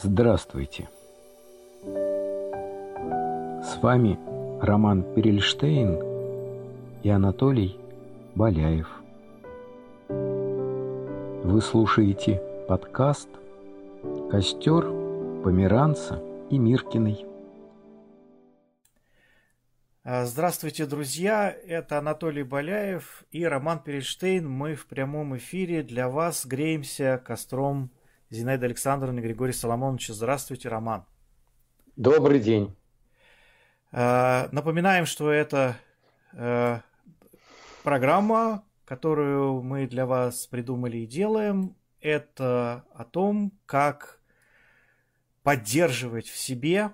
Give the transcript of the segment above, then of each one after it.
Здравствуйте! С вами Роман Перельштейн и Анатолий Боляев. Вы слушаете подкаст «Костер Померанца и Миркиной». А, здравствуйте, друзья! Это Анатолий Боляев и Роман Перельштейн. Мы в прямом эфире для вас греемся костром Зинаида Александровна Григорий Соломонович. Здравствуйте, Роман. Добрый день. А, напоминаем, что это а, программа, которую мы для вас придумали и делаем. Это о том, как поддерживать в себе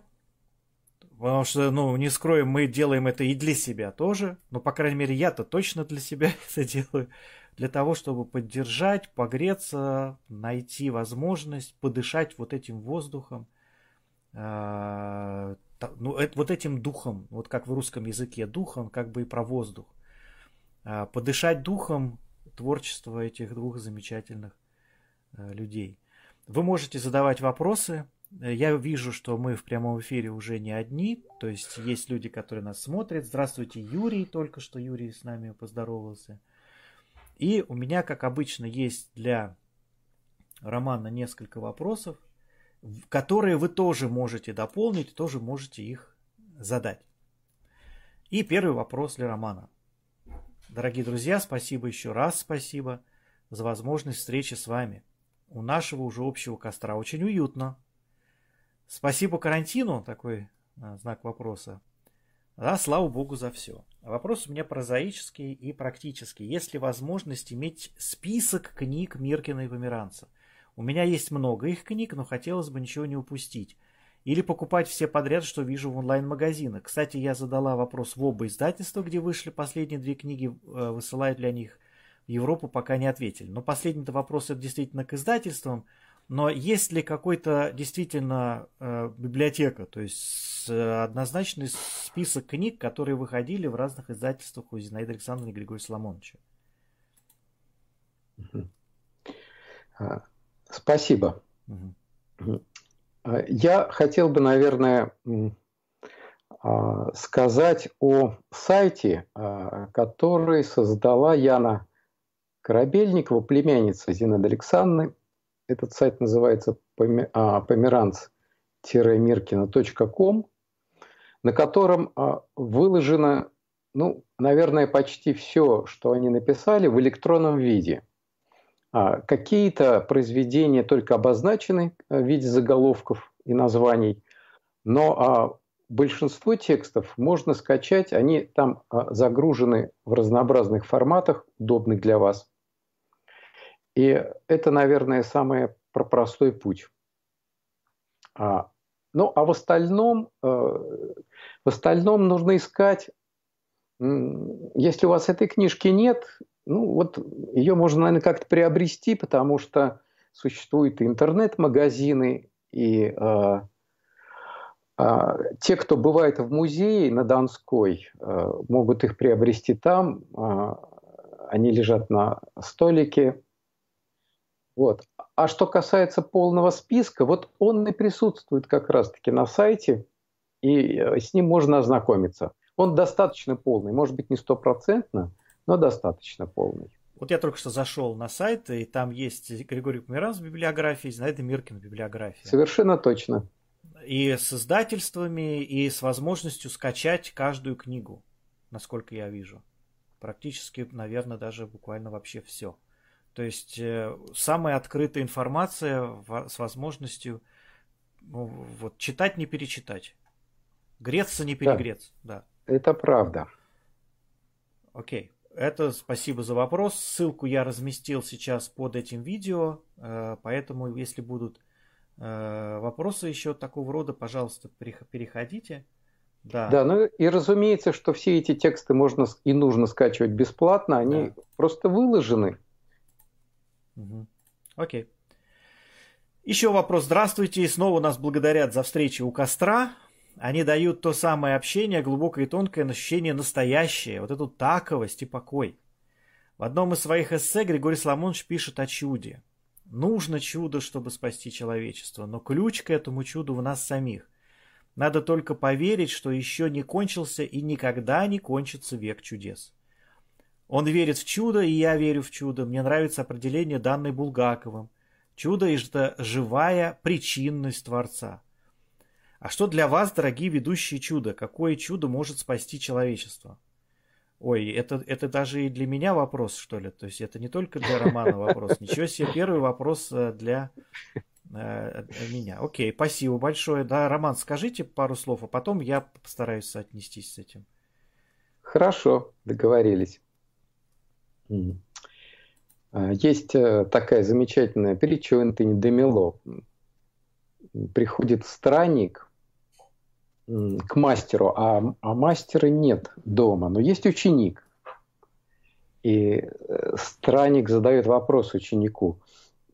Потому что, ну, не скроем, мы делаем это и для себя тоже. Но, по крайней мере, я-то точно для себя это делаю. Для того, чтобы поддержать, погреться, найти возможность подышать вот этим воздухом, э, ну, вот этим духом, вот как в русском языке, духом, как бы и про воздух. Э, подышать духом творчества этих двух замечательных э, людей. Вы можете задавать вопросы, я вижу, что мы в прямом эфире уже не одни, то есть есть люди, которые нас смотрят. Здравствуйте, Юрий, только что Юрий с нами поздоровался. И у меня, как обычно, есть для Романа несколько вопросов, которые вы тоже можете дополнить, тоже можете их задать. И первый вопрос для Романа. Дорогие друзья, спасибо еще раз, спасибо за возможность встречи с вами. У нашего уже общего костра очень уютно, Спасибо карантину, такой а, знак вопроса. Да, слава богу за все. Вопрос у меня прозаический и практический. Есть ли возможность иметь список книг Миркина и Померанца? У меня есть много их книг, но хотелось бы ничего не упустить. Или покупать все подряд, что вижу в онлайн-магазинах. Кстати, я задала вопрос в оба издательства, где вышли последние две книги, э, высылают для них в Европу, пока не ответили. Но последний вопрос это действительно к издательствам – но есть ли какой-то действительно э, библиотека, то есть э, однозначный список книг, которые выходили в разных издательствах у Зинаиды Александровны и Григория Соломоновича? А, спасибо. Угу. Я хотел бы, наверное, а, сказать о сайте, который создала Яна Корабельникова, племянница Зинаиды Александровны, этот сайт называется pomerans-mirkina.com, на котором а, выложено, ну, наверное, почти все, что они написали в электронном виде. А, какие-то произведения только обозначены в виде заголовков и названий, но а, большинство текстов можно скачать, они там загружены в разнообразных форматах, удобных для вас – и это, наверное, самый простой путь. А, ну, а в остальном, э, в остальном нужно искать, если у вас этой книжки нет, ну, вот ее можно, наверное, как-то приобрести, потому что существуют интернет-магазины, и э, э, те, кто бывает в музее на Донской, э, могут их приобрести там. Э, они лежат на столике. Вот. А что касается полного списка, вот он и присутствует как раз-таки на сайте, и э, с ним можно ознакомиться. Он достаточно полный, может быть не стопроцентно, но достаточно полный. Вот я только что зашел на сайт, и там есть Григорий Померанц библиографии, Зинаида Миркин в библиографии. Совершенно точно. И с издательствами, и с возможностью скачать каждую книгу, насколько я вижу. Практически, наверное, даже буквально вообще все. То есть э, самая открытая информация с возможностью ну, вот, читать, не перечитать. Греться, не перегреться. Да. да. Это правда. Окей. Это спасибо за вопрос. Ссылку я разместил сейчас под этим видео, э, поэтому если будут э, вопросы еще такого рода, пожалуйста, переходите. Да. да, ну и разумеется, что все эти тексты можно и нужно скачивать бесплатно, они да. просто выложены Угу. Окей. Еще вопрос. Здравствуйте. И снова нас благодарят за встречу у костра. Они дают то самое общение, глубокое и тонкое ощущение настоящее, вот эту таковость и покой. В одном из своих эссе Григорий Соломонович пишет о чуде. Нужно чудо, чтобы спасти человечество, но ключ к этому чуду в нас самих. Надо только поверить, что еще не кончился и никогда не кончится век чудес. Он верит в чудо, и я верю в чудо. Мне нравится определение, данное Булгаковым. Чудо – это живая причинность Творца. А что для вас, дорогие ведущие чудо? Какое чудо может спасти человечество? Ой, это, это даже и для меня вопрос, что ли? То есть это не только для Романа вопрос. Ничего себе, первый вопрос э, для э, меня. Окей, спасибо большое. Да, Роман, скажите пару слов, а потом я постараюсь отнестись с этим. Хорошо, договорились. А, есть э, такая замечательная притча у Энтони Демило. Приходит странник к мастеру, а, а мастера нет дома, но есть ученик. И э, странник задает вопрос ученику,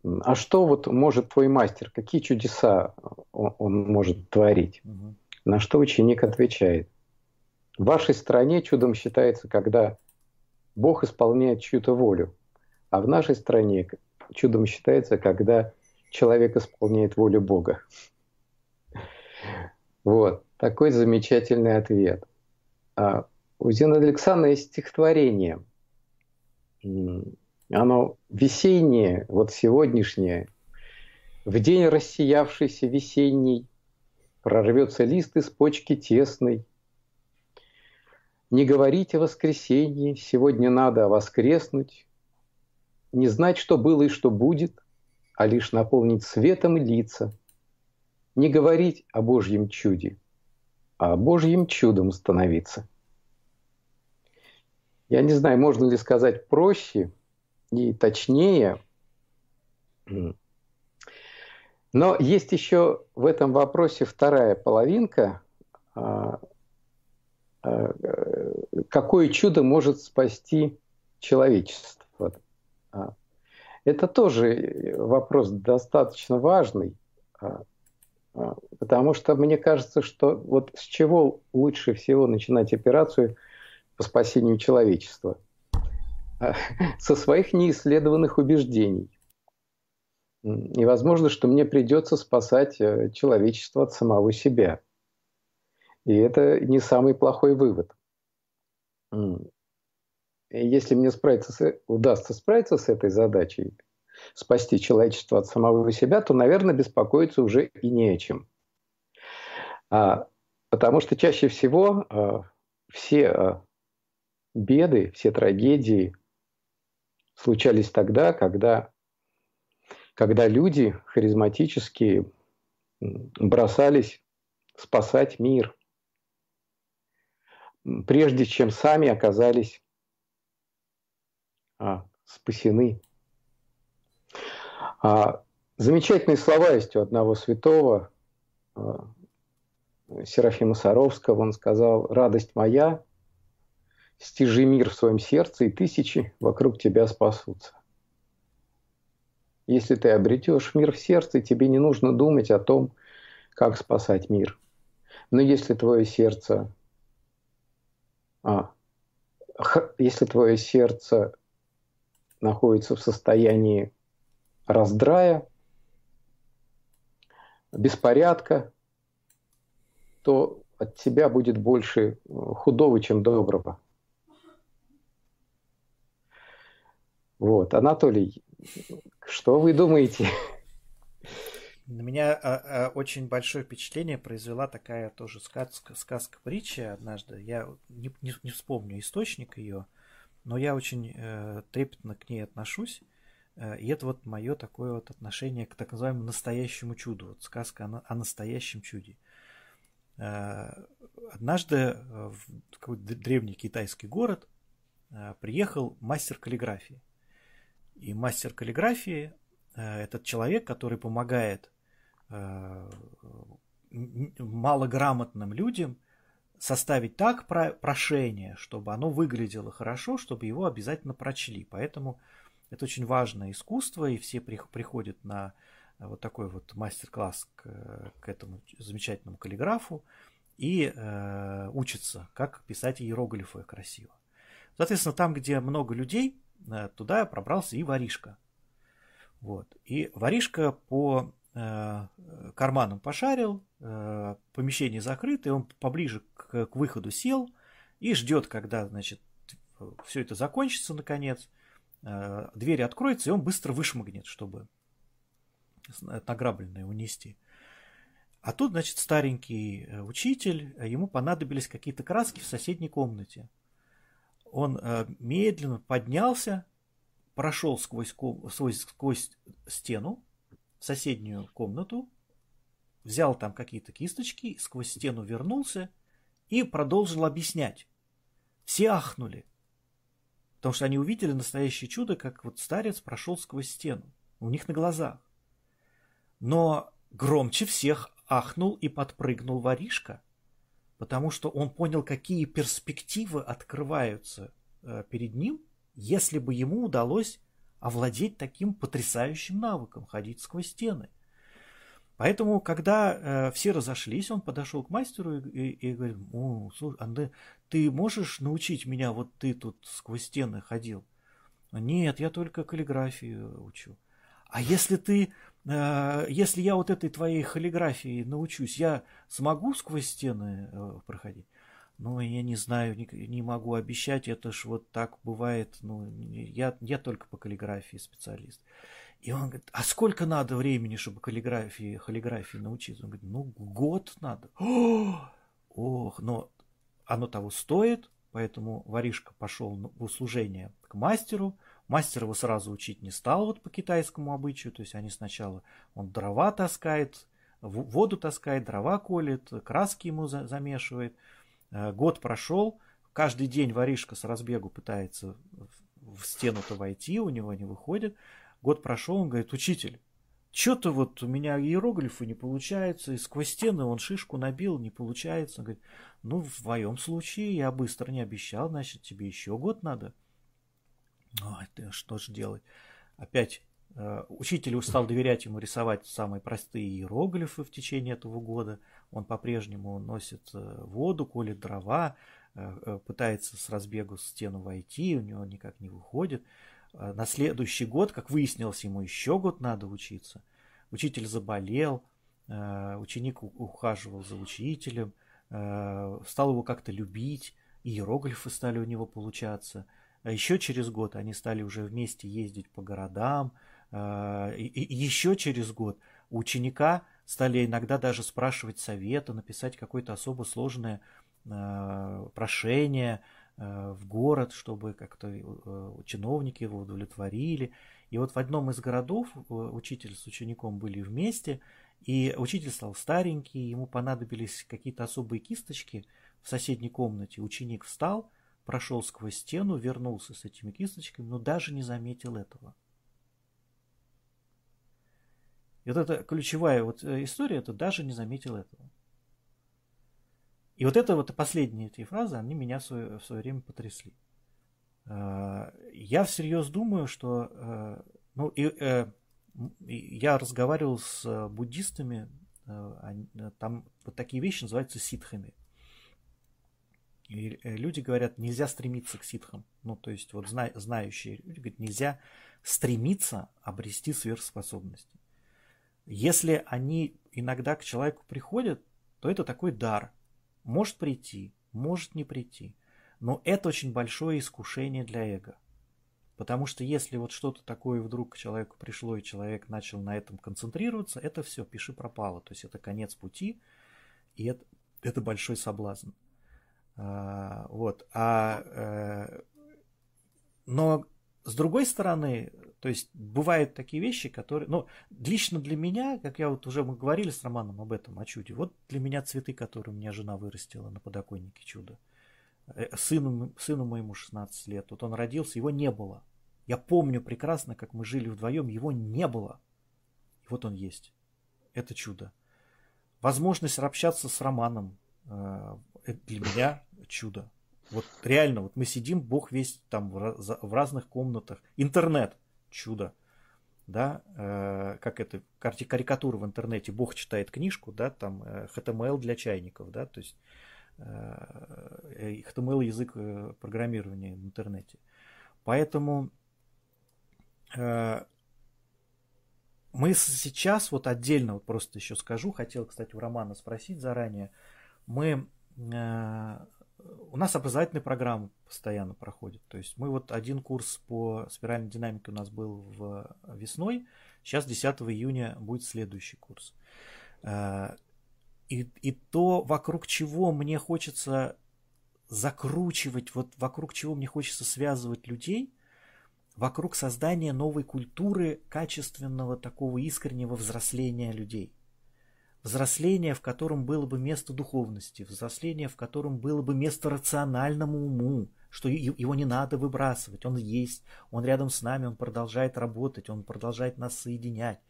а что вот может твой мастер, какие чудеса он, он может творить? Угу. На что ученик отвечает, в вашей стране чудом считается, когда Бог исполняет чью-то волю. А в нашей стране чудом считается, когда человек исполняет волю Бога. Вот, такой замечательный ответ. А у Зины Александровны есть стихотворение. Оно весеннее, вот сегодняшнее. В день рассиявшийся весенний Прорвется лист из почки тесной, не говорить о воскресенье, сегодня надо воскреснуть, не знать, что было и что будет, а лишь наполнить светом лица, не говорить о Божьем чуде, а Божьим чудом становиться. Я не знаю, можно ли сказать проще и точнее, но есть еще в этом вопросе вторая половинка, а, какое чудо может спасти человечество. А, это тоже вопрос достаточно важный, а, потому что мне кажется, что вот с чего лучше всего начинать операцию по спасению человечества? Со своих неисследованных убеждений. И возможно, что мне придется спасать э, человечество от самого себя. И это не самый плохой вывод. Если мне справиться с, удастся справиться с этой задачей, спасти человечество от самого себя, то, наверное, беспокоиться уже и не о чем. А, потому что чаще всего а, все а, беды, все трагедии случались тогда, когда, когда люди харизматические бросались спасать мир – прежде чем сами оказались а, спасены. А, замечательные слова есть у одного святого, а, Серафима Саровского. Он сказал, радость моя, стяжи мир в своем сердце, и тысячи вокруг тебя спасутся. Если ты обретешь мир в сердце, тебе не нужно думать о том, как спасать мир. Но если твое сердце а, если твое сердце находится в состоянии раздрая, беспорядка, то от тебя будет больше худого, чем доброго. Вот, Анатолий, что вы думаете? На меня а, а, очень большое впечатление произвела такая тоже сказка, сказка притча однажды. Я не, не, не вспомню источник ее, но я очень э, трепетно к ней отношусь. Э, и это вот мое такое вот отношение к так называемому настоящему чуду. Вот сказка о, о настоящем чуде. Э, однажды в какой-то древний китайский город э, приехал мастер каллиграфии. И мастер каллиграфии э, этот человек, который помогает Э, малограмотным людям составить так прошение, чтобы оно выглядело хорошо, чтобы его обязательно прочли. Поэтому это очень важное искусство, и все приходят на вот такой вот мастер-класс к, к этому замечательному каллиграфу и э, учатся, как писать иероглифы красиво. Соответственно, там, где много людей, э, туда пробрался и воришка. Вот. И воришка по э, карманам пошарил, э, помещение закрыто, и он поближе к, к выходу сел и ждет, когда, значит, все это закончится наконец, э, дверь откроется, и он быстро вышмыгнет, чтобы награбленное унести. А тут, значит, старенький учитель, ему понадобились какие-то краски в соседней комнате. Он медленно поднялся, прошел сквозь, сквозь, сквозь стену в соседнюю комнату, взял там какие-то кисточки, сквозь стену вернулся и продолжил объяснять. Все ахнули, потому что они увидели настоящее чудо, как вот старец прошел сквозь стену у них на глазах. Но громче всех ахнул и подпрыгнул воришка, потому что он понял, какие перспективы открываются э, перед ним, если бы ему удалось овладеть таким потрясающим навыком ходить сквозь стены. Поэтому, когда э, все разошлись, он подошел к мастеру и, и, и говорит, О, слушай, Анде, ты можешь научить меня, вот ты тут сквозь стены ходил? Нет, я только каллиграфию учу. А если ты, э, если я вот этой твоей холиграфии научусь, я смогу сквозь стены э, проходить? Ну, я не знаю, не, могу обещать, это ж вот так бывает. Ну, я, я только по каллиграфии специалист. И он говорит, а сколько надо времени, чтобы каллиграфии, холиграфии научиться? Он говорит, ну, год надо. Ох, но оно того стоит, поэтому воришка пошел в услужение к мастеру, Мастер его сразу учить не стал вот по китайскому обычаю, то есть они сначала, он дрова таскает, воду таскает, дрова колет, краски ему за замешивает. Э, год прошел, каждый день воришка с разбегу пытается в стену-то войти, у него не выходит. Год прошел, он говорит, учитель, что-то вот у меня иероглифы не получаются, и сквозь стены он шишку набил, не получается. Он говорит, ну, в твоем случае я быстро не обещал, значит, тебе еще год надо. Ой, ты что же делать? Опять учитель стал доверять ему рисовать самые простые иероглифы в течение этого года. Он по-прежнему носит э, воду, колет дрова, э, э, пытается с разбегу стену войти, у него никак не выходит. Э, на следующий год, как выяснилось, ему еще год надо учиться. Учитель заболел, э, ученик ухаживал за учителем, э, стал его как-то любить, иероглифы стали у него получаться – а еще через год они стали уже вместе ездить по городам. А, и, еще через год ученика стали иногда даже спрашивать совета, написать какое-то особо сложное а, прошение в город, чтобы как-то э, чиновники его удовлетворили. И вот в одном из городов э, учитель с учеником были вместе, и учитель стал старенький, ему понадобились какие-то особые кисточки в соседней комнате. Ученик встал, прошел сквозь стену, вернулся с этими кисточками, но даже не заметил этого. И вот эта ключевая вот э, история, это даже не заметил этого. И вот это вот последние эти фразы, они меня в свое, в свое время потрясли. А, я всерьез думаю, что э, ну, и, э, я разговаривал с буддистами, там вот такие вещи называются ситхами. И люди говорят, нельзя стремиться к ситхам. Ну, то есть, вот зна- знающие люди говорят, нельзя стремиться обрести сверхспособности. Если они иногда к человеку приходят, то это такой дар. Может прийти, может не прийти. Но это очень большое искушение для эго. Потому что если вот что-то такое вдруг к человеку пришло, и человек начал на этом концентрироваться, это все, пиши пропало. То есть это конец пути, и это, это большой соблазн. А, вот. А, э, но с другой стороны, то есть бывают такие вещи, которые, ну, лично для меня, как я вот уже мы говорили с Романом об этом, о чуде, вот для меня цветы, которые у меня жена вырастила на подоконнике чудо. Э, сыну, сыну моему 16 лет, вот он родился, его не было. Я помню прекрасно, как мы жили вдвоем, его не было. И вот он есть. Это чудо. Возможность общаться с Романом, э, это для меня чудо. Вот реально, вот мы сидим, Бог весь там в, в разных комнатах. Интернет, чудо. Да, э, как это, карикатура в интернете, Бог читает книжку, да, там э, HTML для чайников, да, то есть э, HTML язык э, программирования в интернете. Поэтому э, мы сейчас вот отдельно, вот просто еще скажу, хотел, кстати, у Романа спросить заранее, мы, э, у нас образовательная программа постоянно проходит, то есть мы вот один курс по спиральной динамике у нас был в весной, сейчас 10 июня будет следующий курс. Э, и, и то, вокруг чего мне хочется закручивать, вот вокруг чего мне хочется связывать людей – вокруг создания новой культуры качественного такого искреннего взросления людей. Взросление, в котором было бы место духовности, взросление, в котором было бы место рациональному уму, что его не надо выбрасывать, он есть, он рядом с нами, он продолжает работать, он продолжает нас соединять.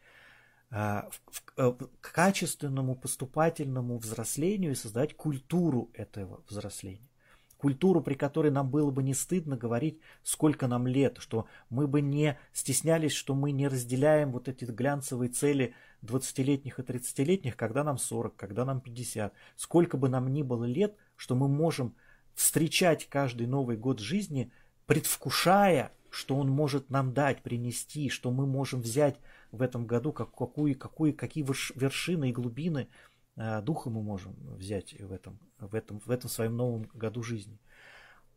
А, э, к качественному поступательному взрослению и создать культуру этого взросления культуру, при которой нам было бы не стыдно говорить, сколько нам лет, что мы бы не стеснялись, что мы не разделяем вот эти глянцевые цели 20-летних и 30-летних, когда нам 40, когда нам 50. Сколько бы нам ни было лет, что мы можем встречать каждый Новый год жизни, предвкушая, что он может нам дать, принести, что мы можем взять в этом году, как, какую, какую, какие вершины и глубины Э, духа мы можем взять в этом, в, этом, в этом своем новом году жизни.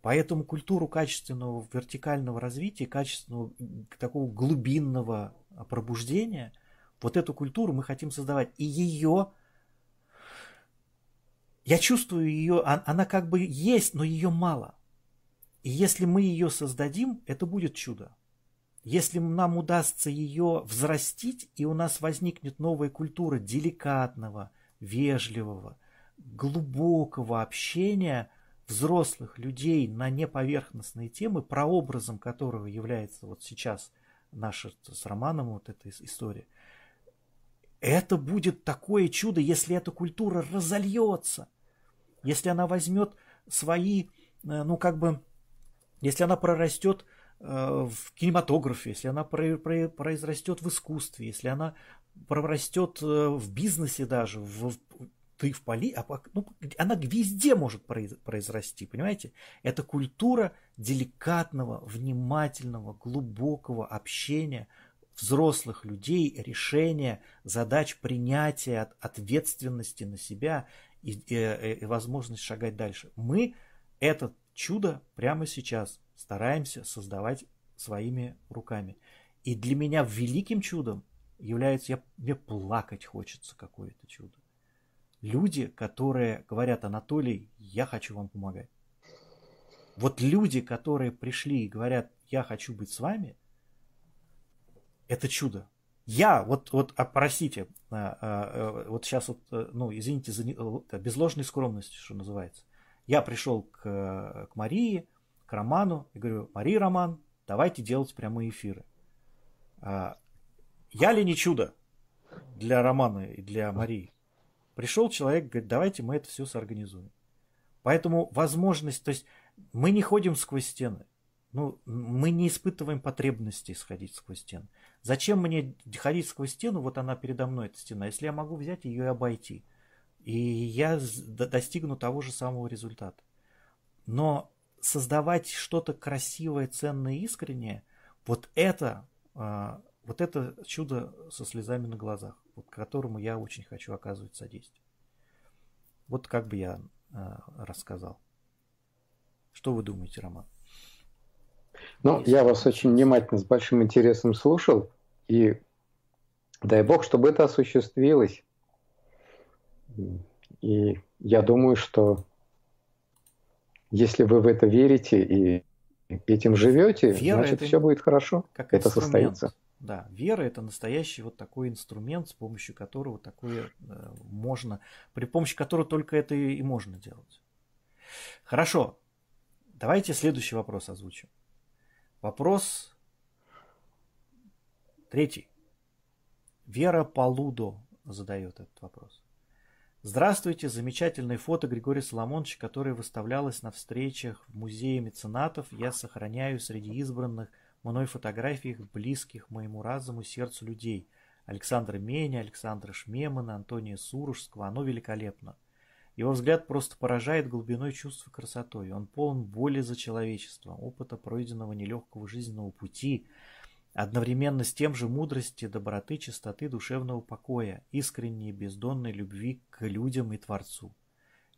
Поэтому культуру качественного вертикального развития, качественного такого глубинного пробуждения, вот эту культуру мы хотим создавать. И ее, я чувствую ее, а, она как бы есть, но ее мало. И если мы ее создадим, это будет чудо. Если нам удастся ее взрастить, и у нас возникнет новая культура деликатного, вежливого, глубокого общения взрослых людей на неповерхностные темы, прообразом которого является вот сейчас наша с Романом вот эта история. Это будет такое чудо, если эта культура разольется, если она возьмет свои, э, ну как бы, если она прорастет э, в кинематографе, если она произрастет в искусстве, если она прорастет э, в бизнесе даже, в, ты в поли, а, ну, она везде может произрасти, понимаете? Это культура деликатного, внимательного, глубокого общения взрослых людей, решения задач, принятия ответственности на себя и, и, и возможность шагать дальше. Мы это чудо прямо сейчас стараемся создавать своими руками. И для меня великим чудом является, я, мне плакать хочется какое-то чудо. Люди, которые говорят, Анатолий, я хочу вам помогать. Вот люди, которые пришли и говорят, я хочу быть с вами, это чудо. Я, вот, вот, а, простите, а, а, вот сейчас вот, э, ну, извините за без ложной скромности, что называется. Я пришел к, к Марии, к Роману и говорю, Мария, Роман, давайте делать прямые эфиры. Я ли не чудо для Романа и для Марии? Пришел человек, говорит, давайте мы это все соорганизуем. Поэтому возможность, то есть мы не ходим сквозь стены. Ну, мы не испытываем потребности сходить сквозь стены. Зачем мне ходить сквозь стену, вот она передо мной, эта стена, если я могу взять ее и обойти? И я достигну того же самого результата. Но создавать что-то красивое, ценное, искреннее, вот это а, вот это чудо со слезами на глазах, вот, которому я очень хочу оказывать содействие. Вот как бы я э, рассказал. Что вы думаете, Роман? Ну, Если я вас очень внимательно, с большим интересом слушал, и дай бог, чтобы это осуществилось. И я думаю, что если вы в это верите и этим живете, Вера значит, это все будет хорошо. Как это состоится. Да, вера это настоящий вот такой инструмент, с помощью которого такое э, можно, при помощи которого только это и, и можно делать. Хорошо, давайте следующий вопрос озвучим. Вопрос третий. Вера Полудо задает этот вопрос. Здравствуйте, замечательное фото Григория Соломоновича, которое выставлялось на встречах в музее меценатов, я сохраняю среди избранных – мной фотографиях близких моему разуму сердцу людей. Александра Меня, Александра Шмемана, Антония Суружского. Оно великолепно. Его взгляд просто поражает глубиной чувств и красотой. Он полон боли за человечество, опыта пройденного нелегкого жизненного пути. одновременно с тем же мудрости, доброты, чистоты, душевного покоя, искренней бездонной любви к людям и Творцу.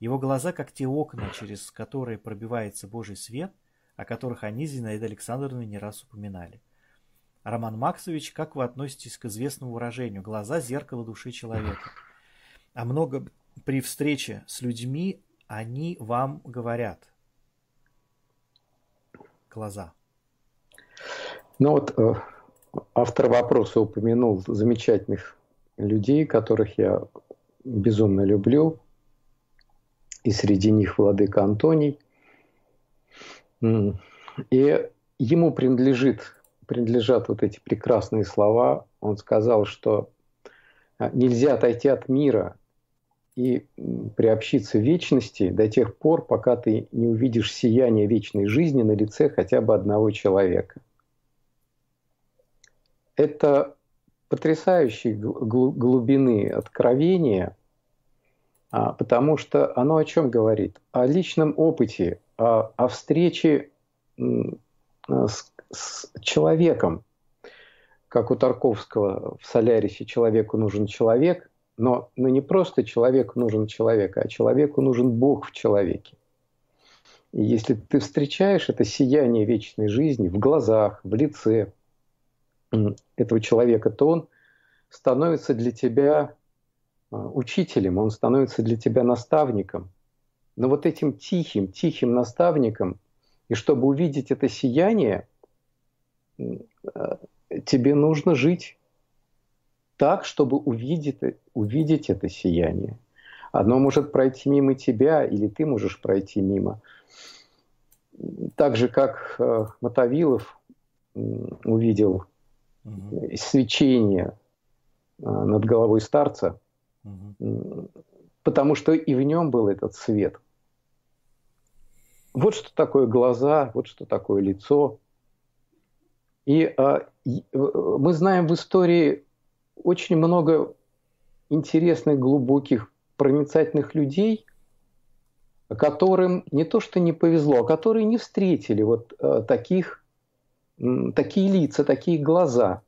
Его глаза, как те окна, через которые пробивается Божий свет, о которых они Зинаида Александровна не раз упоминали. Роман Максович, как вы относитесь к известному выражению «глаза – зеркало души человека»? А много при встрече с людьми они вам говорят. Глаза. Ну вот э, автор вопроса упомянул замечательных людей, которых я безумно люблю. И среди них владыка Антоний. И ему принадлежит, принадлежат вот эти прекрасные слова. Он сказал, что а, нельзя отойти от мира и приобщиться вечности до тех пор, пока ты не увидишь сияние вечной жизни на лице хотя бы одного человека – это потрясающей глубины откровения, а, потому что оно о чем говорит? О личном опыте, о, о встрече с, с человеком. Как у Тарковского в «Солярисе» человеку нужен человек, но, но не просто человеку нужен человек, а человеку нужен Бог в человеке. И если ты встречаешь это сияние вечной жизни в глазах, в лице, этого человека, то он становится для тебя а, учителем, он становится для тебя наставником. Но вот этим тихим, тихим наставником, и чтобы увидеть это сияние, а, тебе нужно жить так, чтобы увидеть, увидеть это сияние. Одно может пройти мимо тебя, или ты можешь пройти мимо. Так же, как э, Мотовилов увидел угу. свечение а, над головой старца, угу. потому что и в нем был этот свет. Вот что такое глаза, вот что такое лицо. И, и э, мы знаем в истории очень много интересных, глубоких, проницательных людей, которым не то что не повезло, а которые не встретили вот а, таких такие лица, такие глаза.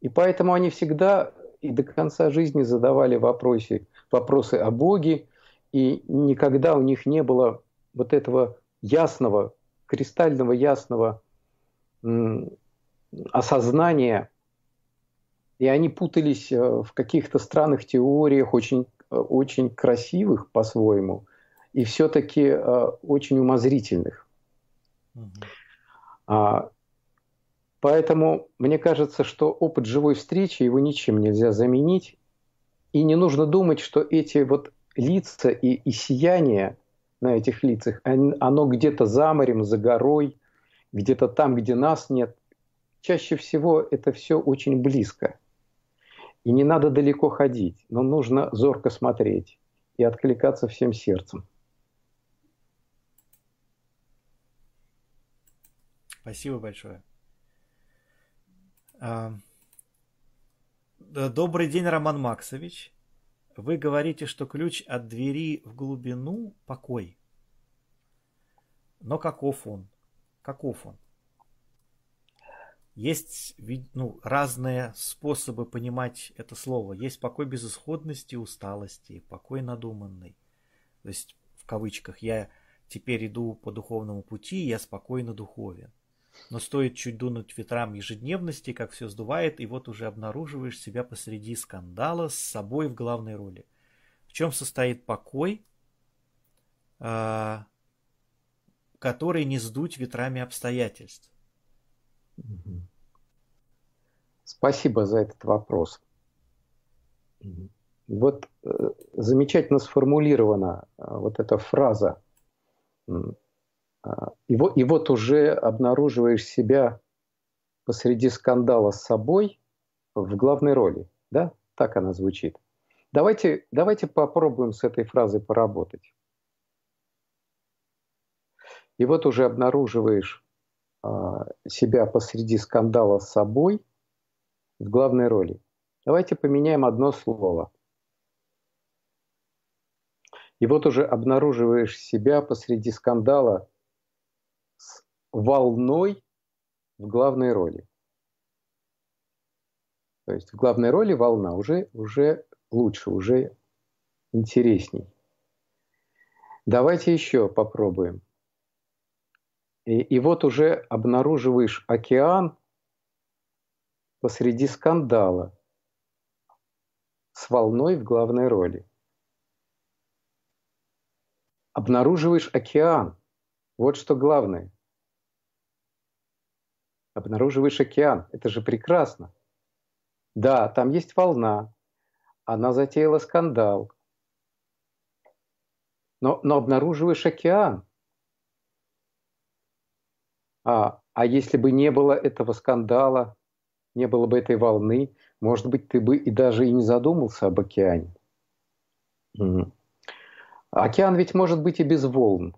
И поэтому они всегда и до конца жизни задавали вопросы, вопросы о Боге, и никогда у них не было вот этого ясного, кристального ясного осознания, и они путались э, в каких-то странных теориях, очень, э, очень красивых по-своему, и все-таки э, очень умозрительных. Угу. Поэтому мне кажется, что опыт живой встречи, его ничем нельзя заменить. И не нужно думать, что эти вот лица и, и сияние на этих лицах, оно где-то за морем, за горой, где-то там, где нас нет. Чаще всего это все очень близко. И не надо далеко ходить, но нужно зорко смотреть и откликаться всем сердцем. Спасибо большое. А, добрый день, Роман Максович. Вы говорите, что ключ от двери в глубину – покой. Но каков он? Каков он? Есть ну, разные способы понимать это слово. Есть покой безысходности, усталости, покой надуманный. То есть, в кавычках, я теперь иду по духовному пути, я спокойно духовен. Но стоит чуть дунуть ветрам ежедневности, как все сдувает, и вот уже обнаруживаешь себя посреди скандала с собой в главной роли. В чем состоит покой, а, который не сдуть ветрами обстоятельств? Спасибо за этот вопрос. Вот э, замечательно сформулирована э, вот эта фраза а, и вот, и вот уже обнаруживаешь себя посреди скандала с собой в главной роли. Да? Так она звучит. Давайте, давайте попробуем с этой фразой поработать. И вот уже обнаруживаешь себя посреди скандала с собой в главной роли. Давайте поменяем одно слово. И вот уже обнаруживаешь себя посреди скандала волной в главной роли. То есть в главной роли волна уже, уже лучше, уже интересней. Давайте еще попробуем. И, и вот уже обнаруживаешь океан посреди скандала с волной в главной роли. Обнаруживаешь океан. Вот что главное. Обнаруживаешь океан. Это же прекрасно. Да, там есть волна. Она затеяла скандал. Но, но обнаруживаешь океан. А, а если бы не было этого скандала, не было бы этой волны, может быть, ты бы и даже и не задумался об океане. Океан ведь может быть и без волн.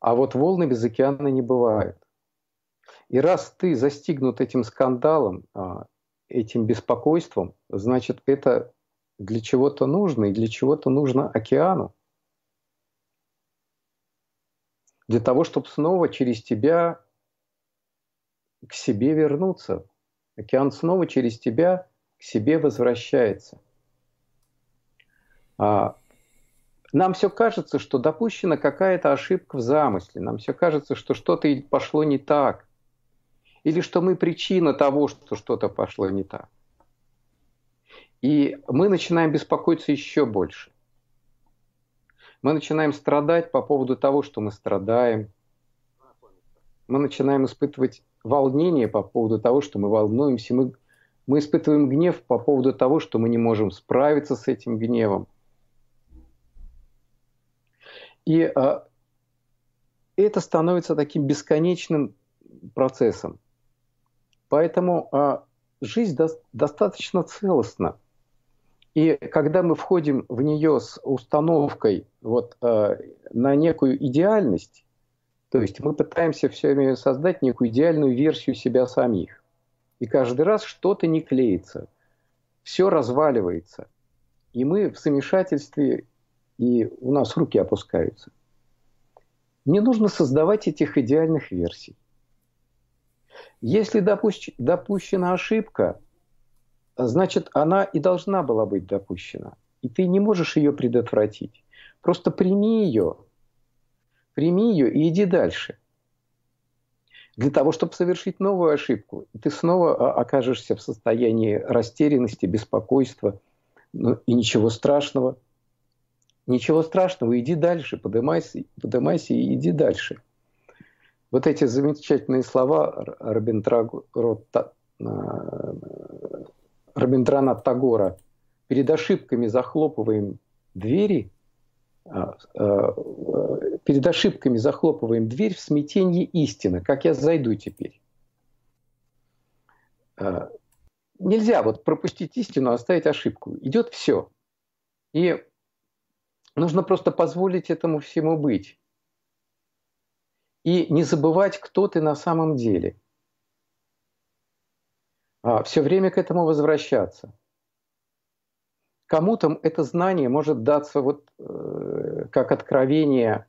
А вот волны без океана не бывают. И раз ты застигнут этим скандалом, а, этим беспокойством, значит, это для чего-то нужно, и для чего-то нужно океану. Для того, чтобы снова через тебя к себе вернуться. Океан снова через тебя к себе возвращается. А нам все кажется, что допущена какая-то ошибка в замысле. Нам все кажется, что что-то пошло не так. Или что мы причина того, что что-то пошло не так. И мы начинаем беспокоиться еще больше. Мы начинаем страдать по поводу того, что мы страдаем. Мы начинаем испытывать волнение по поводу того, что мы волнуемся. Мы, мы испытываем гнев по поводу того, что мы не можем справиться с этим гневом. И а, это становится таким бесконечным процессом. Поэтому а, жизнь до, достаточно целостна. И когда мы входим в нее с установкой вот, а, на некую идеальность, то есть мы пытаемся все время создать некую идеальную версию себя самих. И каждый раз что-то не клеится, все разваливается. И мы в замешательстве, и у нас руки опускаются. Не нужно создавать этих идеальных версий. Если допущ... допущена ошибка, значит, она и должна была быть допущена. И ты не можешь ее предотвратить. Просто прими ее Прими ее и иди дальше. Для того, чтобы совершить новую ошибку, ты снова а, окажешься в состоянии растерянности, беспокойства. Ну, и ничего страшного. Ничего страшного, иди дальше, поднимайся, поднимайся и иди дальше. Вот эти замечательные слова Рабиндрана Тагора. Перед ошибками захлопываем двери, а, а, перед ошибками захлопываем дверь в смятении истины. Как я зайду теперь? А, нельзя вот пропустить истину, оставить ошибку. Идет все. И нужно просто позволить этому всему быть. И не забывать, кто ты на самом деле. А все время к этому возвращаться. Кому-то это знание может даться вот э, как откровение,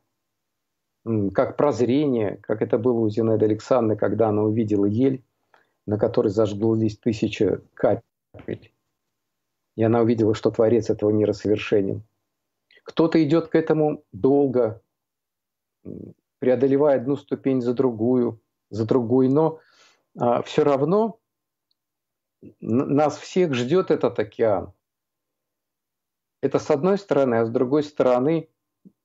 как прозрение, как это было у Зинаиды Александры, когда она увидела ель, на которой зажглись тысяча капель. И она увидела, что Творец этого мира совершенен. Кто-то идет к этому долго, преодолевая одну ступень за другую, за другой, но а, все равно нас всех ждет этот океан – это с одной стороны, а с другой стороны,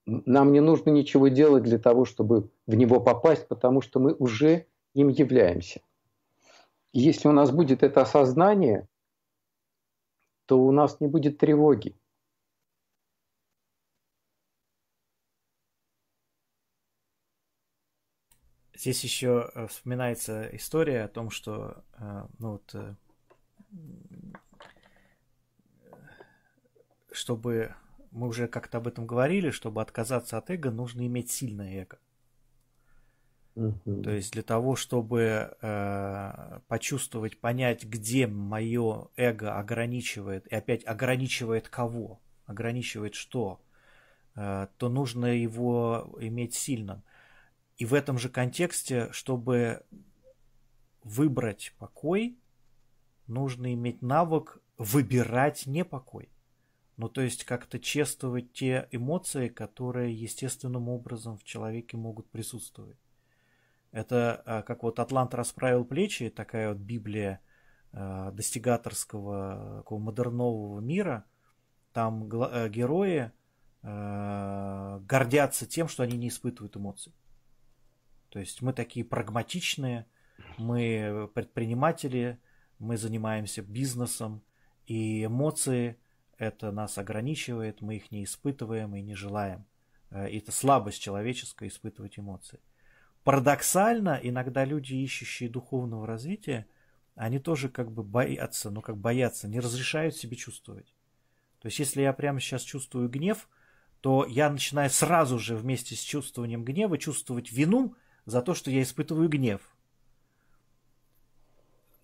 нам не нужно ничего делать для того, чтобы в него попасть, потому что мы уже им являемся. И если у нас будет это осознание, то у нас не будет тревоги. Здесь еще э, вспоминается история о том, что э, ну вот, э, чтобы мы уже как-то об этом говорили, чтобы отказаться от эго, нужно иметь сильное эго. То есть для того, чтобы э, почувствовать, понять, где мое эго ограничивает, и опять ограничивает кого, ограничивает что, э, то нужно его иметь сильным. И в этом же контексте, чтобы выбрать покой, нужно иметь навык выбирать непокой. Ну, то есть как-то чествовать те эмоции, которые естественным образом в человеке могут присутствовать. Это а, как вот Атлант расправил плечи, такая вот Библия а, достигаторского такого модернового мира. Там э, герои а, гордятся тем, что они не испытывают эмоций. То есть мы такие прагматичные, мы предприниматели, мы занимаемся бизнесом, и эмоции это нас ограничивает, мы их не испытываем и не желаем. Э, это слабость человеческая испытывать эмоции. Парадоксально, иногда люди, ищущие духовного развития, они тоже как бы боятся, ну как боятся, не разрешают себе чувствовать. То есть если я прямо сейчас чувствую гнев, то я начинаю сразу же вместе с чувствованием гнева чувствовать вину за то, что я испытываю гнев.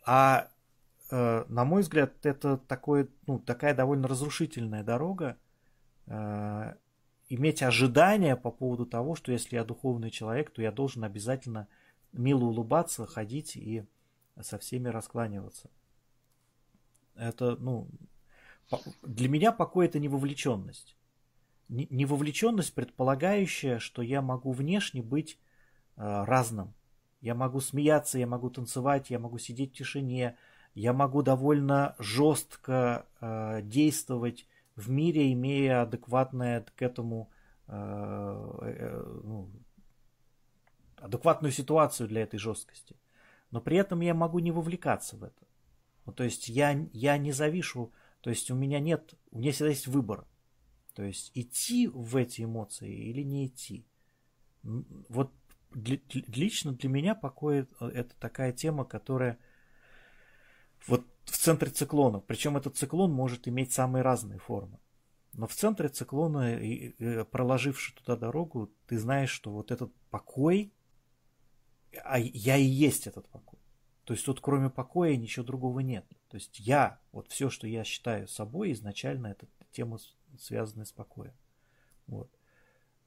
А э, на мой взгляд, это такое, ну, такая довольно разрушительная дорога. Э, иметь ожидания по поводу того, что если я духовный человек, то я должен обязательно мило улыбаться, ходить и со всеми раскланиваться. Это, ну, для меня покой это не вовлеченность. Не вовлеченность, предполагающая, что я могу внешне быть Э, разным. Я могу смеяться, я могу танцевать, я могу сидеть в тишине, я могу довольно жестко э, действовать в мире, имея адекватное к этому э, э, ну, адекватную ситуацию для этой жесткости. Но при этом я могу не вовлекаться в это. Ну, то есть я, я не завишу, то есть у меня нет, у меня всегда есть выбор. То есть идти в эти эмоции или не идти. Вот для, лично для меня покой э, это такая тема, которая вот в центре циклона. Причем этот циклон может иметь самые разные формы. Но в центре циклона, проложивший туда дорогу, ты знаешь, что вот этот покой, а я и есть этот покой. То есть тут кроме покоя ничего другого нет. То есть я, вот все, что я считаю собой, изначально это тема, связанная с покоем. Вот.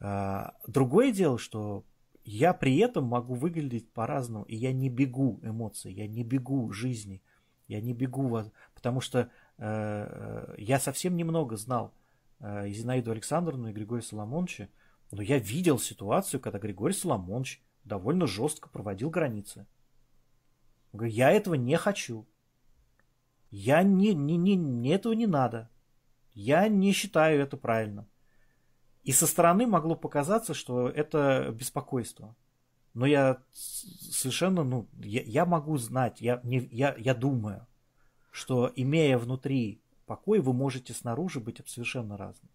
А, другое дело, что я при этом могу выглядеть по-разному, и я не бегу эмоций, я не бегу жизни, я не бегу, потому что э, я совсем немного знал э, и Зинаиду Александровну, и Григория Соломоновича, но я видел ситуацию, когда Григорий Соломонович довольно жестко проводил границы. Я этого не хочу. Я не, не, не, мне этого не надо. Я не считаю это правильным. И со стороны могло показаться, что это беспокойство. Но я совершенно, ну, я, я могу знать, я, не, я, я думаю, что имея внутри покой, вы можете снаружи быть совершенно разным.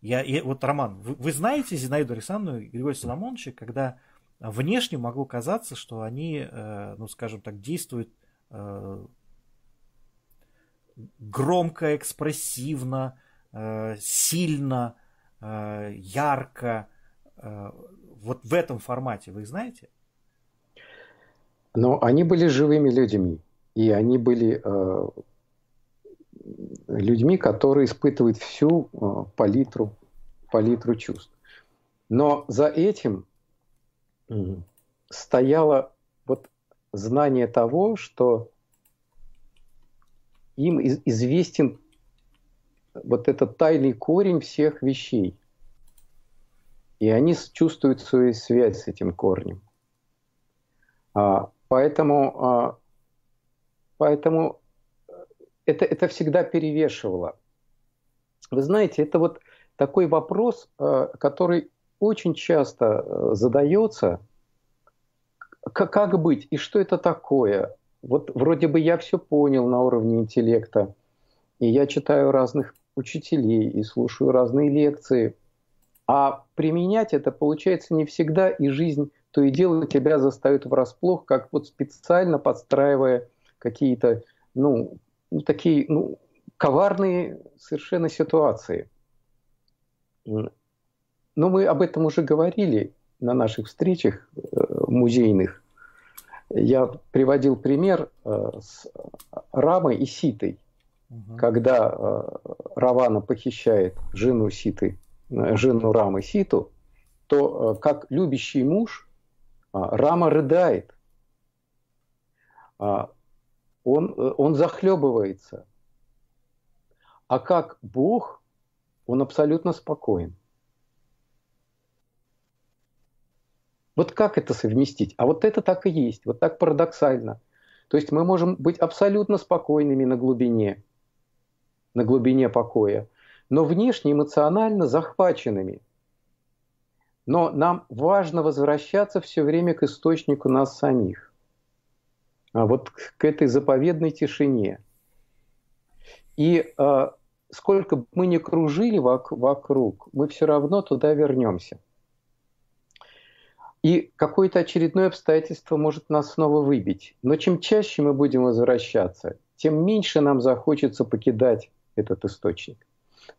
Я, я, вот, Роман, вы, вы знаете Зинаиду Александровну и Григория Соломоновича, когда внешне могло казаться, что они, э, ну, скажем так, действуют э, громко, экспрессивно, э, сильно, Э, ярко, вот в этом формате, вы знаете? Но они были живыми людьми, и они были э, людьми, которые испытывают всю э, палитру, палитру чувств. Но за этим э, стояло вот знание того, что им известен вот этот тайный корень всех вещей. И они чувствуют свою связь с этим корнем. А, поэтому, а, поэтому это, это всегда перевешивало. Вы знаете, это вот такой вопрос, а, который очень часто а, задается, как быть и что это такое. Вот вроде бы я все понял на уровне интеллекта, и я читаю разных учителей и слушаю разные лекции. А применять это получается не всегда, и жизнь то и дело тебя заставит врасплох, как вот специально подстраивая какие-то, ну, ну такие, ну, коварные совершенно ситуации. Но мы об этом уже говорили на наших встречах э, музейных. Я приводил пример э, с Рамой и Ситой угу. когда э, Равана похищает жену Ситы, жену Рамы Ситу, то э, как любящий муж э, Рама рыдает. Э, он, э, он захлебывается. А как Бог, он абсолютно спокоен. Вот как это совместить? А вот это так и есть, вот так парадоксально. То есть мы можем быть абсолютно спокойными на глубине, на глубине покоя, но внешне эмоционально захваченными. Но нам важно возвращаться все время к источнику нас самих. А вот к этой заповедной тишине. И э, сколько бы мы ни кружили вокруг, мы все равно туда вернемся. И какое-то очередное обстоятельство может нас снова выбить. Но чем чаще мы будем возвращаться, тем меньше нам захочется покидать этот источник.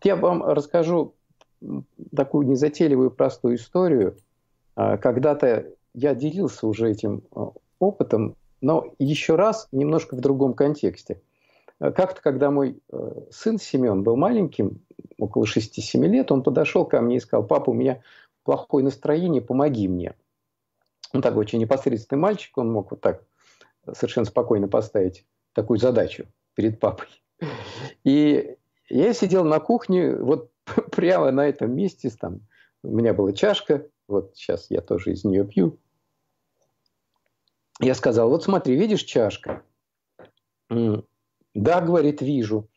Я вам расскажу такую незатейливую простую историю. А, когда-то я делился уже этим а, опытом, но еще раз немножко в другом контексте. А, как-то, когда мой сын Семен был маленьким, около 6-7 лет, он подошел ко мне и сказал, папа, у меня плохое настроение, помоги мне он такой очень непосредственный мальчик, он мог вот так совершенно спокойно поставить такую задачу перед папой. И я сидел на кухне, вот прямо на этом месте, там, у меня была чашка, вот сейчас я тоже из нее пью. Я сказал, вот смотри, видишь чашка? Да, говорит, вижу.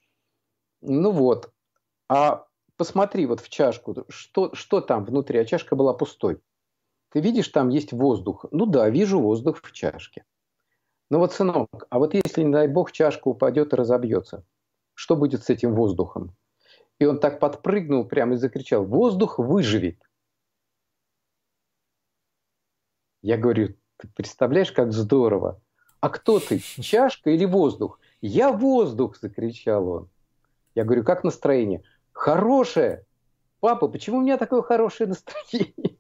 Ну вот, а посмотри вот в чашку, что, что там внутри, а чашка была пустой. Ты видишь, там есть воздух. Ну да, вижу воздух в чашке. Ну вот, сынок, а вот если, не дай бог, чашка упадет и разобьется, что будет с этим воздухом? И он так подпрыгнул прямо и закричал, воздух выживет. Я говорю, ты представляешь, как здорово. А кто ты, чашка или воздух? Я воздух, закричал он. Я говорю, как настроение? Хорошее. Папа, почему у меня такое хорошее настроение?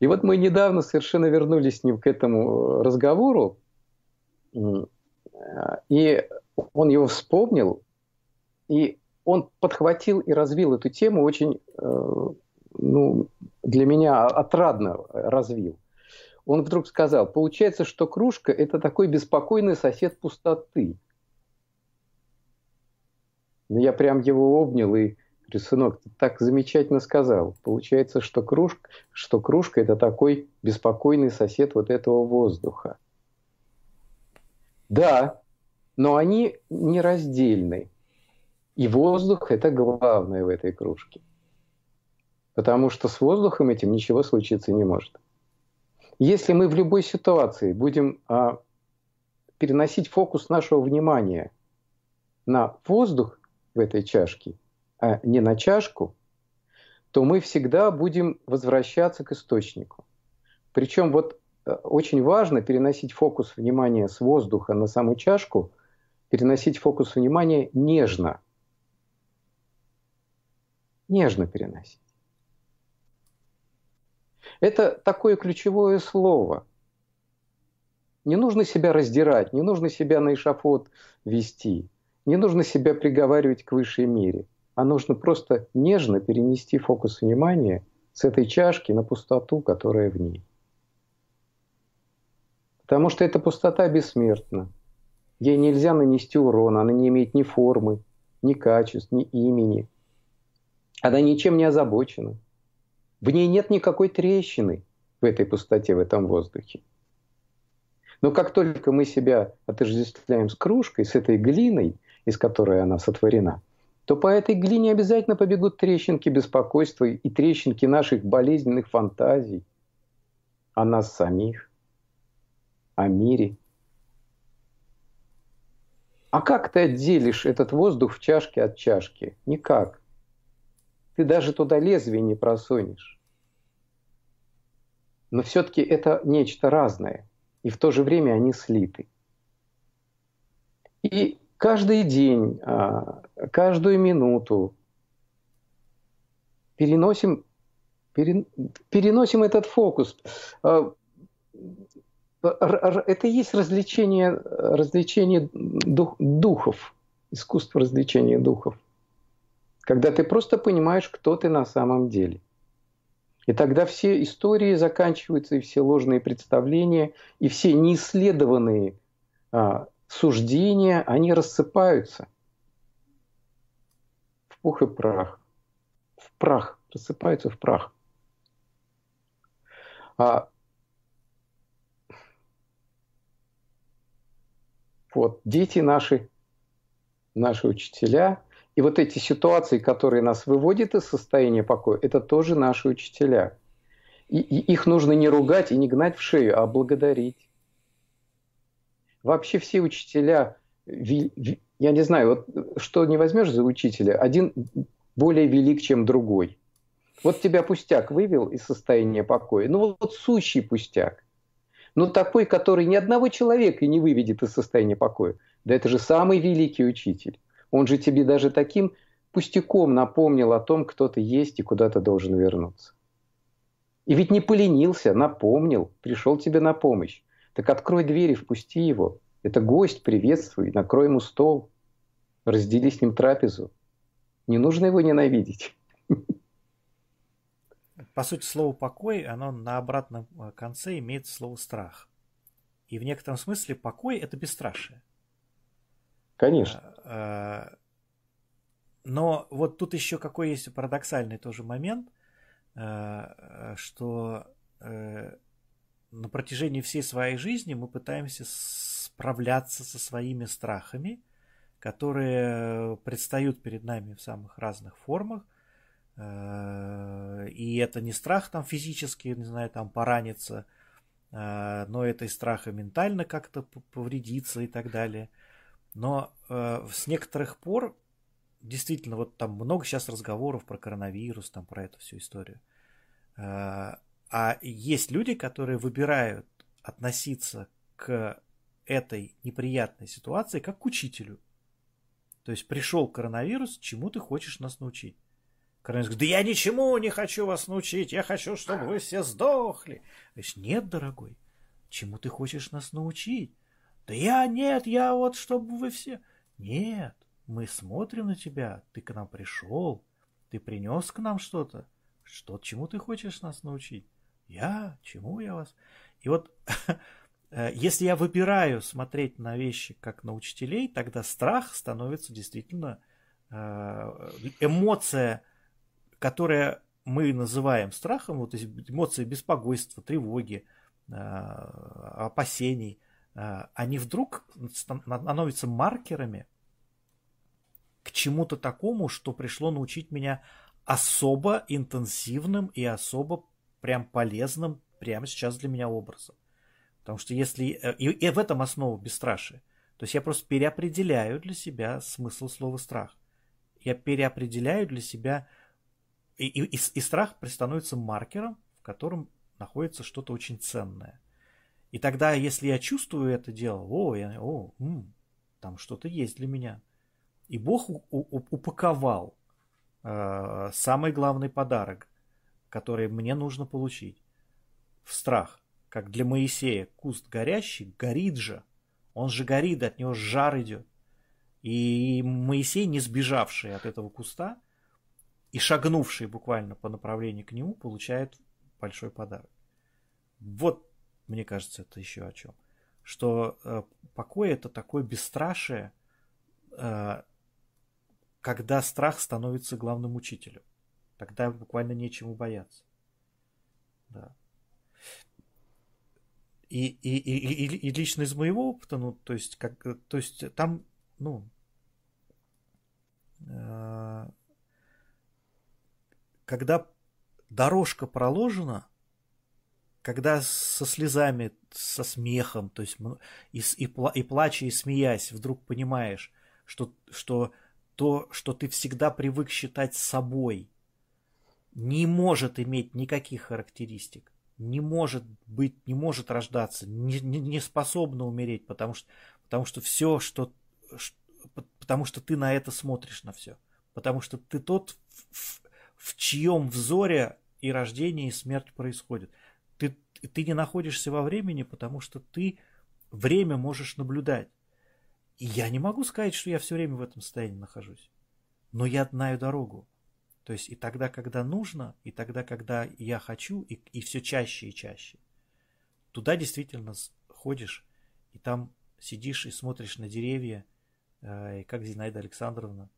И вот мы недавно совершенно вернулись с ним к этому разговору, и он его вспомнил, и он подхватил и развил эту тему очень, э, ну, для меня отрадно развил. Он вдруг сказал, получается, что кружка – это такой беспокойный сосед пустоты. Ну, я прям его обнял и Говорю, сынок, ты так замечательно сказал. Получается, что кружка, что кружка – это такой беспокойный сосед вот этого воздуха. Да, но они нераздельны. И воздух – это главное в этой кружке. Потому что с воздухом этим ничего случиться не может. Если мы в любой ситуации будем а, переносить фокус нашего внимания на воздух в этой чашке – а не на чашку, то мы всегда будем возвращаться к источнику. Причем вот очень важно переносить фокус внимания с воздуха на саму чашку, переносить фокус внимания нежно. Нежно переносить. Это такое ключевое слово. Не нужно себя раздирать, не нужно себя на эшафот вести, не нужно себя приговаривать к высшей мере – а нужно просто нежно перенести фокус внимания с этой чашки на пустоту, которая в ней. Потому что эта пустота бессмертна. Ей нельзя нанести урон, она не имеет ни формы, ни качеств, ни имени. Она ничем не озабочена. В ней нет никакой трещины в этой пустоте, в этом воздухе. Но как только мы себя отождествляем с кружкой, с этой глиной, из которой она сотворена – то по этой глине обязательно побегут трещинки беспокойства и трещинки наших болезненных фантазий о нас самих, о мире. А как ты отделишь этот воздух в чашке от чашки? Никак. Ты даже туда лезвие не просунешь. Но все-таки это нечто разное, и в то же время они слиты. И каждый день, а, каждую минуту переносим, переносим этот фокус. Это и есть развлечение, развлечение дух, духов, искусство развлечения духов. Когда ты просто понимаешь, кто ты на самом деле. И тогда все истории заканчиваются, и все ложные представления, и все неисследованные а, суждения, они рассыпаются в пух и прах. В прах, рассыпаются в прах. А, вот, дети наши, наши учителя, и вот эти ситуации, которые нас выводят из состояния покоя, это тоже наши учителя. И, и их нужно не ругать и не гнать в шею, а благодарить. Вообще все учителя, я не знаю, вот что не возьмешь за учителя, один более велик, чем другой. Вот тебя пустяк вывел из состояния покоя. Ну вот, вот сущий пустяк. Но такой, который ни одного человека не выведет из состояния покоя. Да это же самый великий учитель. Он же тебе даже таким пустяком напомнил о том, кто ты есть и куда ты должен вернуться. И ведь не поленился, напомнил, пришел тебе на помощь. Так открой дверь и впусти его. Это гость, приветствуй, накрой ему стол. Раздели с ним трапезу. Не нужно его ненавидеть. По сути, слово «покой», оно на обратном э, конце имеет слово «страх». И в некотором смысле покой – это бесстрашие. Конечно. Э, но вот тут еще какой есть парадоксальный тоже момент, э, что на протяжении всей своей жизни мы пытаемся справляться со своими страхами, которые предстают перед нами в самых разных формах. Э, и это не страх там физически, не знаю, там пораниться, э, но это и страх и ментально как-то повредиться и так далее. Но э, с некоторых пор действительно вот там много сейчас разговоров про коронавирус, там про эту всю историю. А есть люди, которые выбирают относиться к этой неприятной ситуации как к учителю. То есть пришел коронавирус, чему ты хочешь нас научить? Коронавирус говорит, да я ничему не хочу вас научить, я хочу, чтобы вы все сдохли. Говоришь, нет, дорогой, чему ты хочешь нас научить? Да я нет, я вот, чтобы вы все... Нет, мы смотрим на тебя, ты к нам пришел, ты принес к нам что-то. Что, чему ты хочешь нас научить? Я? Чему я вас? И вот э, если я выбираю смотреть на вещи как на учителей, тогда страх становится действительно э, эмоция, которая мы называем страхом, вот эмоции беспокойства, тревоги, э, опасений, они вдруг становятся маркерами к чему-то такому, что пришло научить меня особо интенсивным и особо прям полезным прямо сейчас для меня образом. Потому что если... Э, и, и в этом основа бесстрашия. То есть я просто переопределяю для себя смысл слова страх. Я переопределяю для себя... И, и, и, и страх становится маркером, в котором находится что-то очень ценное. И тогда, если я чувствую это дело, о, я, о м, там что-то есть для меня. И Бог у, у, упаковал э, самый главный подарок которые мне нужно получить. В страх, как для Моисея, куст горящий горит же. Он же горит, от него жар идет. И Моисей, не сбежавший от этого куста и шагнувший буквально по направлению к нему, получает большой подарок. Вот, мне кажется, это еще о чем. Что э, покой это такое бесстрашие, э, когда страх становится главным учителем. Тогда буквально нечему бояться. Да. И, и, и, и, и лично из моего опыта, ну, то есть, как, то есть там, ну, э, когда дорожка проложена, когда со слезами, со смехом, то есть и, и, и плача, и смеясь, вдруг понимаешь, что, что то, что ты всегда привык считать собой, не может иметь никаких характеристик, не может быть, не может рождаться, не, не, не способна умереть, потому что, потому что все, что, потому что ты на это смотришь на все, потому что ты тот, в чьем взоре и рождение, и смерть происходит. Ты, ты не находишься во времени, потому что ты время можешь наблюдать. И я не могу сказать, что я все время в этом состоянии нахожусь. Но я знаю дорогу. То есть и тогда, когда нужно, и тогда, когда я хочу, и, и все чаще и чаще. Туда действительно ходишь, и там сидишь и смотришь на деревья, и как Зинаида Александровна,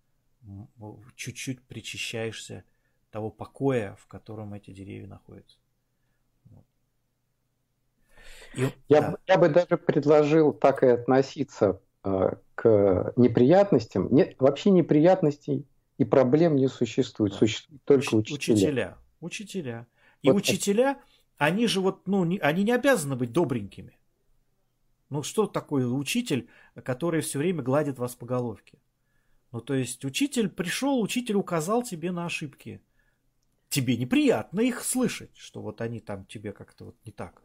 чуть-чуть причащаешься того покоя, в котором эти деревья находятся. И, я, да. я бы даже предложил так и относиться э, к неприятностям. Нет, вообще неприятностей и проблем не существует. Да. Существуют только Уч- учителя. Учителя. Учителя. И вот учителя, они же вот, ну, не, они не обязаны быть добренькими. Ну, что такое учитель, который все время гладит вас по головке? Ну, то есть, учитель пришел, учитель указал тебе на ошибки. Тебе неприятно их слышать, что вот они там тебе как-то вот не так.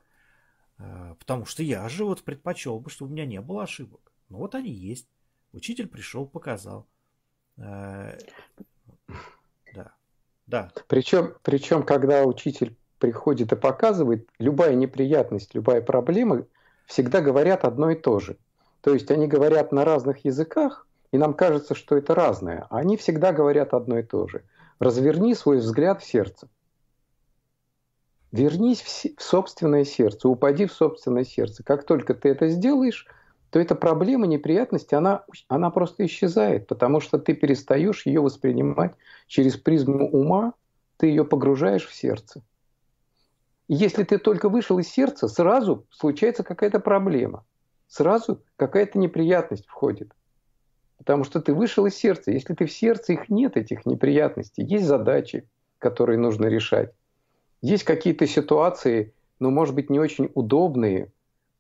А, потому что я же вот предпочел бы, чтобы у меня не было ошибок. Но вот они есть. Учитель пришел, показал. А, да. Да. Причем, причем, когда учитель приходит и показывает, любая неприятность, любая проблема всегда говорят одно и то же. То есть они говорят на разных языках, и нам кажется, что это разное. Они всегда говорят одно и то же. Разверни свой взгляд в сердце. Вернись в собственное сердце, упади в собственное сердце. Как только ты это сделаешь, то эта проблема, неприятность, она, она просто исчезает, потому что ты перестаешь ее воспринимать через призму ума, ты ее погружаешь в сердце. Если ты только вышел из сердца, сразу случается какая-то проблема, сразу какая-то неприятность входит. Потому что ты вышел из сердца. Если ты в сердце, их нет, этих неприятностей. Есть задачи, которые нужно решать. Есть какие-то ситуации, ну, может быть, не очень удобные,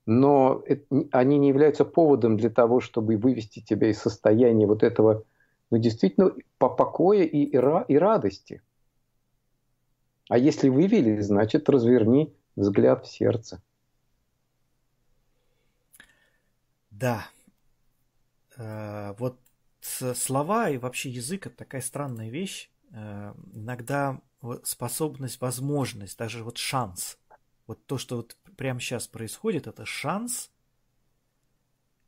но они не являются поводом для того, чтобы вывести тебя из состояния вот этого, ну, действительно, по покоя и, и, и радости. А если вывели, значит, разверни взгляд в сердце. Да. Э, вот слова и вообще язык это такая странная вещь. Э, иногда способность, возможность, даже вот шанс. Вот то, что вот прямо сейчас происходит, это шанс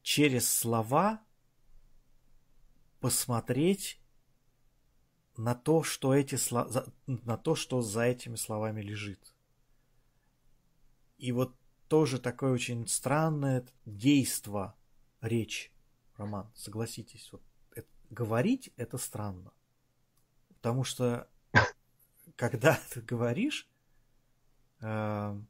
через слова посмотреть на то, что эти слова, на то, что за этими словами лежит. И вот тоже такое очень странное действо речь, Роман, согласитесь, вот это, говорить это странно, потому что когда ты говоришь, э,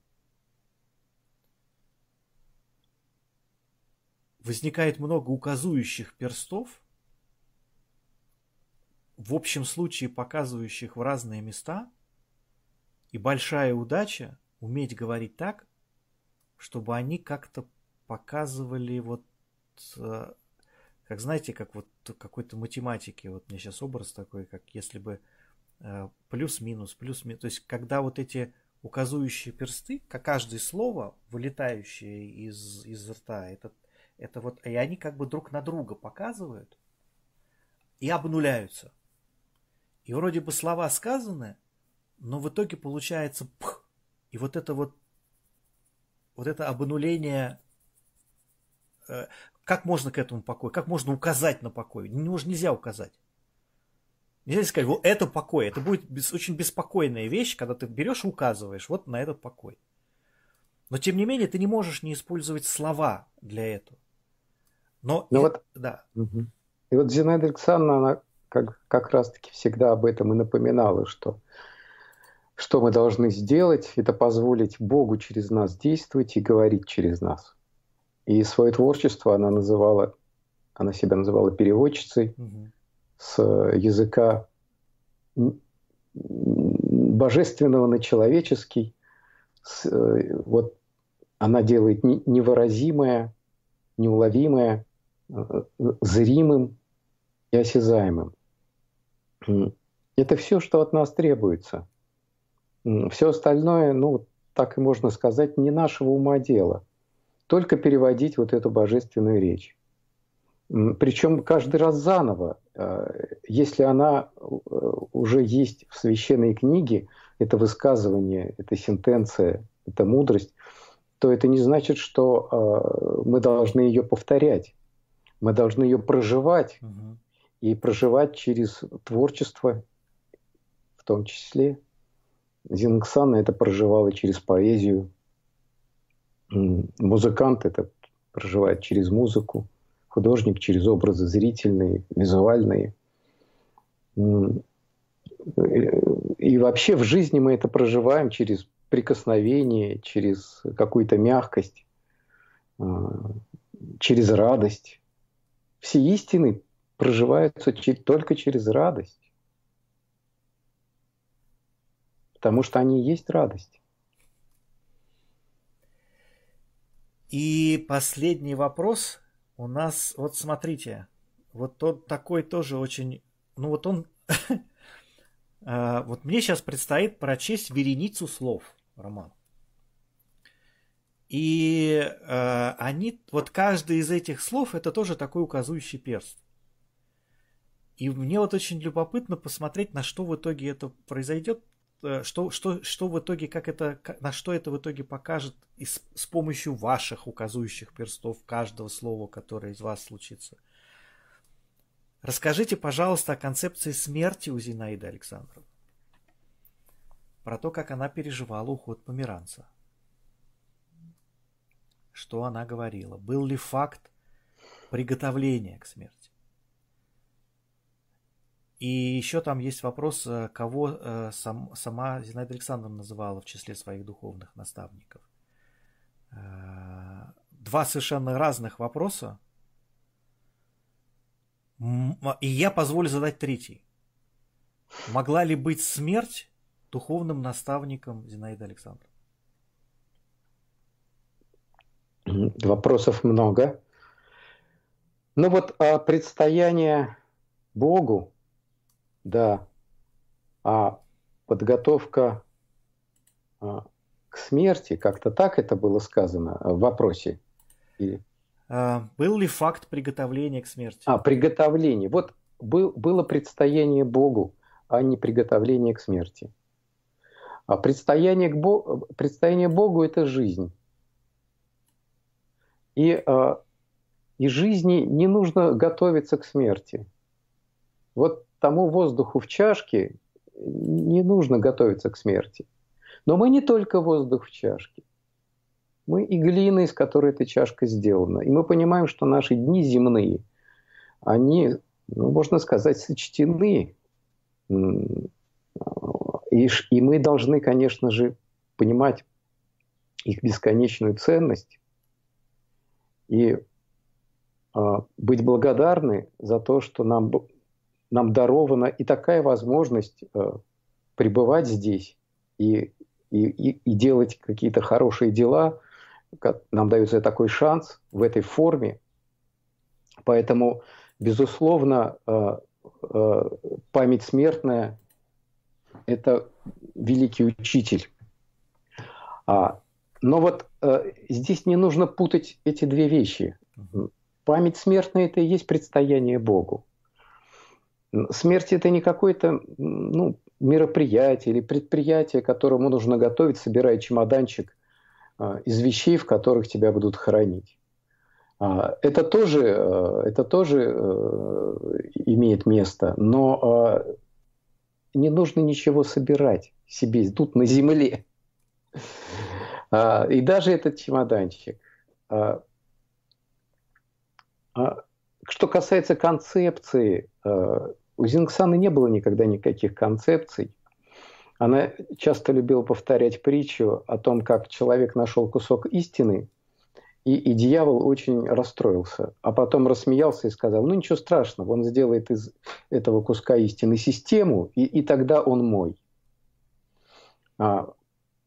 возникает много указующих перстов, в общем случае показывающих в разные места, и большая удача уметь говорить так, чтобы они как-то показывали вот, э, как знаете, как вот какой-то математики, вот мне сейчас образ такой, как если бы Э, плюс-минус, плюс-минус. То есть, когда вот эти указующие персты, как каждое слово, вылетающее из, из рта, это, это вот, и они как бы друг на друга показывают и обнуляются. И вроде бы слова сказаны, но в итоге получается пх, и вот это вот, вот это обнуление, как можно к этому покою, как можно указать на покой? Нельзя указать. Нельзя сказать, вот это покой. Это будет очень беспокойная вещь, когда ты берешь и указываешь вот на этот покой. Но тем не менее ты не можешь не использовать слова для этого. Но ну и, вот, да. Угу. И вот Зинаида Александровна, она как, как раз-таки всегда об этом и напоминала, что что мы должны сделать, это позволить Богу через нас действовать и говорить через нас. И свое творчество она называла, она себя называла переводчицей. Угу с языка божественного на человеческий. С, э, вот она делает невыразимое, неуловимое, э, зримым и осязаемым. Это все, что от нас требуется. Все остальное, ну, так и можно сказать, не нашего ума дело. Только переводить вот эту божественную речь. Причем каждый раз заново. Э, если она э, уже есть в священной книге, это высказывание, это сентенция, это мудрость, то это не значит, что э, мы должны ее повторять. Мы должны ее проживать угу. и проживать через творчество, в том числе. Зингсан это проживала через поэзию. Музыкант это проживает через музыку, художник через образы зрительные, визуальные. И вообще в жизни мы это проживаем через прикосновение, через какую-то мягкость, а, через радость. Все истины проживаются только через радость. Потому что они и есть радость. И последний вопрос у нас, вот смотрите, вот тот такой тоже очень, ну вот он, а, вот мне сейчас предстоит прочесть вереницу слов, Роман. И э, они, вот каждый из этих слов, это тоже такой указующий перст. И мне вот очень любопытно посмотреть, на что в итоге это произойдет, э, что, что, что в итоге, как это, на что это в итоге покажет и с, с помощью ваших указующих перстов каждого слова, которое из вас случится. Расскажите, пожалуйста, о концепции смерти у Зинаиды Александровны. Про то, как она переживала уход померанца что она говорила, был ли факт приготовления к смерти. И еще там есть вопрос, э, кого э, сам, сама Зинаида Александровна называла в числе своих духовных наставников. Э, два совершенно разных вопроса. И я позволю задать третий. Могла ли быть смерть духовным наставником Зинаиды Александровны? Вопросов много. Ну вот а предстояние Богу, да, а подготовка а, к смерти, как-то так это было сказано в вопросе? Или... А, был ли факт приготовления к смерти? А, приготовление. Вот был, было предстояние Богу, а не приготовление к смерти. А предстояние, к Богу, предстояние Богу – это жизнь. И, а, и жизни не нужно готовиться к смерти. Вот тому воздуху в чашке не нужно готовиться к смерти. Но мы не только воздух в чашке. Мы и глина, из которой эта чашка сделана. И мы понимаем, что наши дни земные, они, ну, можно сказать, сочтены. И, и мы должны, конечно же, понимать их бесконечную ценность и э, быть благодарны за то, что нам, нам дарована и такая возможность э, пребывать здесь и, и, и, и делать какие-то хорошие дела. Нам дается такой шанс в этой форме. Поэтому, безусловно, э, э, память смертная – это великий учитель. А но вот э, здесь не нужно путать эти две вещи. Память смертная – это и есть предстояние Богу. Смерть – это не какое-то ну, мероприятие или предприятие, которому нужно готовить, собирая чемоданчик э, из вещей, в которых тебя будут хоронить. А, это тоже, э, это тоже э, имеет место, но э, не нужно ничего собирать себе тут на земле. А, и даже этот чемоданчик. А, а, что касается концепции, у Зингсаны не было никогда никаких концепций. Она часто любила повторять притчу о том, как человек нашел кусок истины, и, и дьявол очень расстроился, а потом рассмеялся и сказал, ну ничего страшного, он сделает из этого куска истины систему, и, и тогда он мой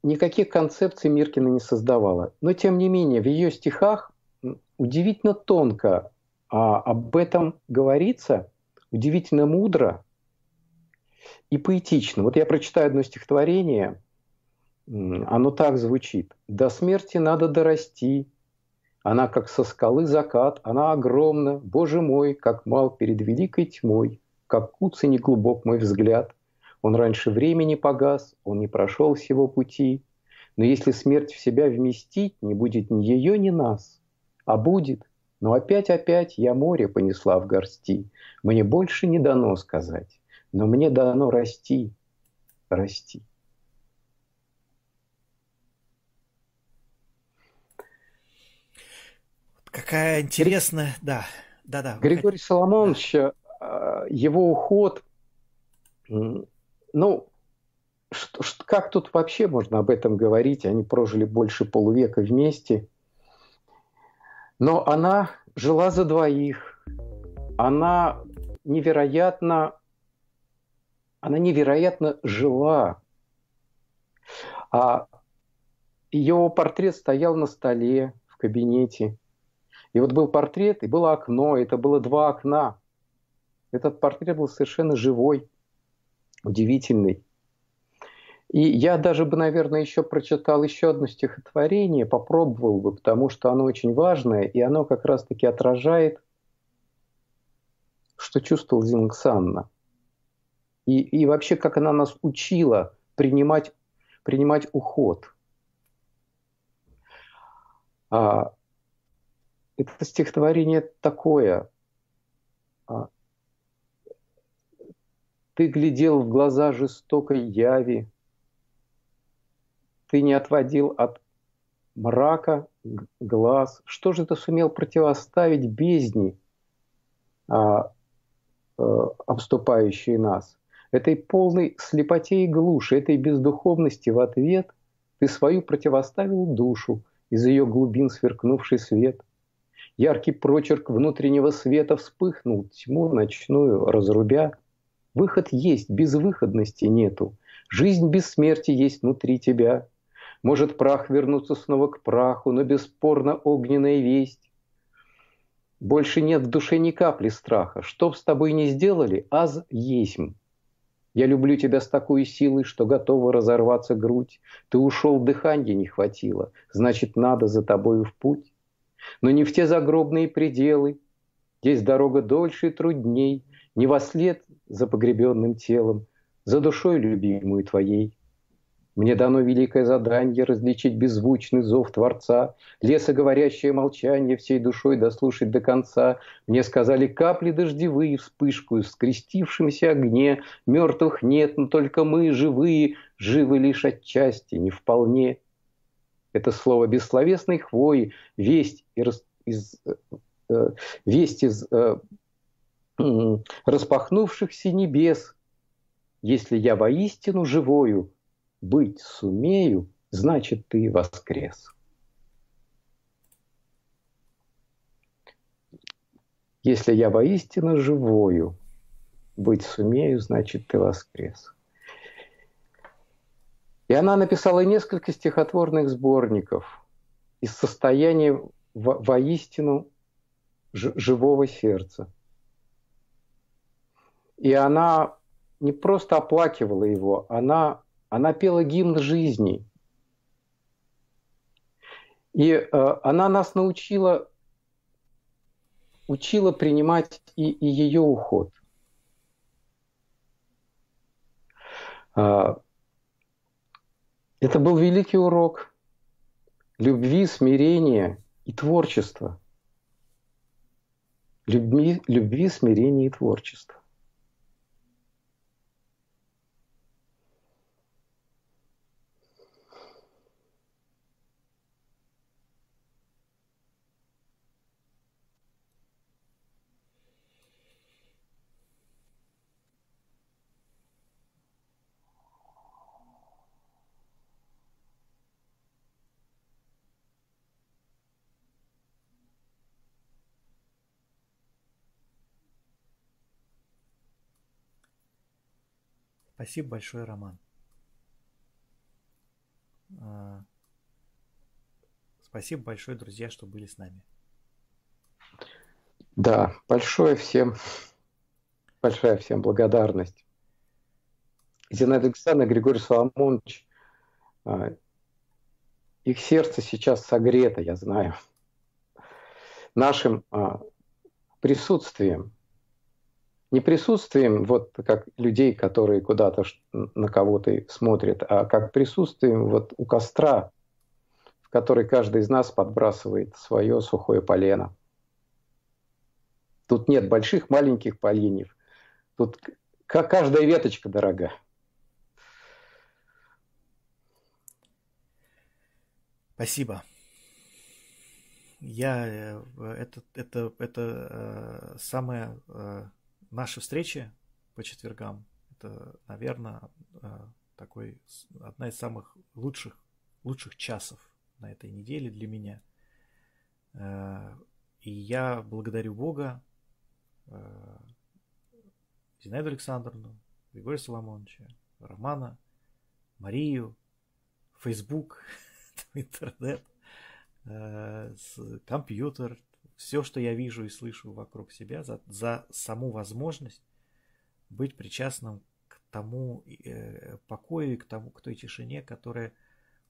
никаких концепций Миркина не создавала. Но, тем не менее, в ее стихах удивительно тонко а, об этом говорится, удивительно мудро и поэтично. Вот я прочитаю одно стихотворение, оно так звучит. «До смерти надо дорасти, она как со скалы закат, она огромна, Боже мой, как мал перед великой тьмой, как куца глубок мой взгляд, он раньше времени погас, он не прошел всего пути. Но если смерть в себя вместить, не будет ни ее, ни нас. А будет, но опять-опять я море понесла в горсти. Мне больше не дано сказать, но мне дано расти, расти. Какая интересная, да, да, да. Григорий Соломонович, да. Э, его уход, ну, что, как тут вообще можно об этом говорить? Они прожили больше полувека вместе. Но она жила за двоих. Она невероятно, она невероятно жила. А ее портрет стоял на столе в кабинете. И вот был портрет, и было окно, это было два окна. Этот портрет был совершенно живой, удивительный. И я даже бы, наверное, еще прочитал еще одно стихотворение, попробовал бы, потому что оно очень важное, и оно как раз-таки отражает, что чувствовал Зингсанна. И, и вообще, как она нас учила принимать, принимать уход. А, это стихотворение такое. А, Ты глядел в глаза жестокой яви, Ты не отводил от мрака глаз. Что же ты сумел противоставить бездни, а, а, обступающей нас? Этой полной слепоте и глуши, этой бездуховности в ответ ты свою противоставил душу, из ее глубин сверкнувший свет – Яркий прочерк внутреннего света вспыхнул, тьму ночную разрубя. Выход есть, безвыходности нету. Жизнь без смерти есть внутри тебя. Может прах вернуться снова к праху, но бесспорно огненная весть. Больше нет в душе ни капли страха. Что с тобой ни сделали, аз есмь. Я люблю тебя с такой силой, что готова разорваться грудь. Ты ушел, дыхания не хватило, значит, надо за тобою в путь но не в те загробные пределы. Здесь дорога дольше и трудней, не во след за погребенным телом, за душой любимую твоей. Мне дано великое задание различить беззвучный зов Творца, лесоговорящее молчание всей душой дослушать до конца. Мне сказали капли дождевые, вспышку в скрестившемся огне. Мертвых нет, но только мы, живые, живы лишь отчасти, не вполне. Это слово бессловесной хвои, весть из, из, э, весть из э, распахнувшихся небес. Если я воистину живою быть сумею, значит ты воскрес. Если я воистину живою быть сумею, значит ты воскрес. И она написала несколько стихотворных сборников из состояния во воистину живого сердца. И она не просто оплакивала его, она, она пела гимн жизни. И э, она нас научила, учила принимать и, и ее уход. Э, это был великий урок любви, смирения и творчества. Любви, любви смирения и творчества. Спасибо большое, Роман. А, спасибо большое, друзья, что были с нами. Да, большое всем, большая всем благодарность. Зинаида Александровна, Григорий Соломонович, а, их сердце сейчас согрето, я знаю, нашим а, присутствием, не присутствием вот как людей, которые куда-то на кого-то смотрят, а как присутствием вот у костра, в который каждый из нас подбрасывает свое сухое полено. Тут нет больших, маленьких поленьев. Тут каждая веточка дорога. Спасибо. я это это это самая наши встречи по четвергам. Это, наверное, такой одна из самых лучших лучших часов на этой неделе для меня. И я благодарю Бога, Зинаиду Александровну, Григория Соломоновича, Романа, Марию, Facebook, интернет, э, компьютер, все, что я вижу и слышу вокруг себя, за, за саму возможность быть причастным к тому э, покою и к, тому, к той тишине, которая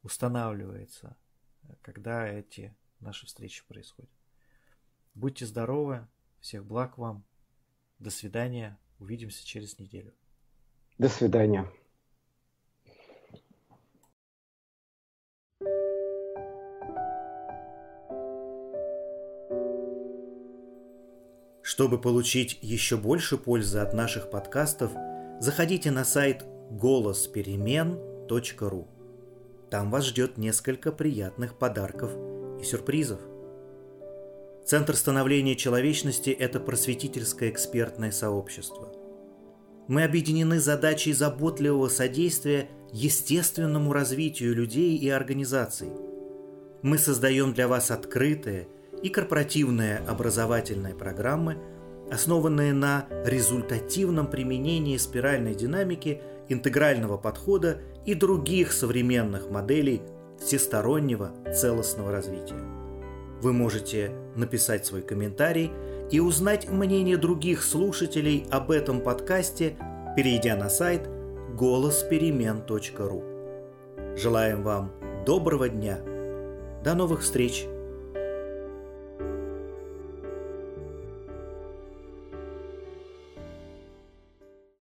устанавливается, когда эти наши встречи происходят. Будьте здоровы, всех благ вам, до свидания, увидимся через неделю. До свидания. Чтобы получить еще больше пользы от наших подкастов, заходите на сайт голосперемен.ру. Там вас ждет несколько приятных подарков и сюрпризов. Центр становления человечности – это просветительское экспертное сообщество. Мы объединены задачей заботливого содействия естественному развитию людей и организаций. Мы создаем для вас открытые – и корпоративные образовательные программы, основанные на результативном применении спиральной динамики, интегрального подхода и других современных моделей всестороннего целостного развития. Вы можете написать свой комментарий и узнать мнение других слушателей об этом подкасте, перейдя на сайт голосперемен.ру. Желаем вам доброго дня. До новых встреч!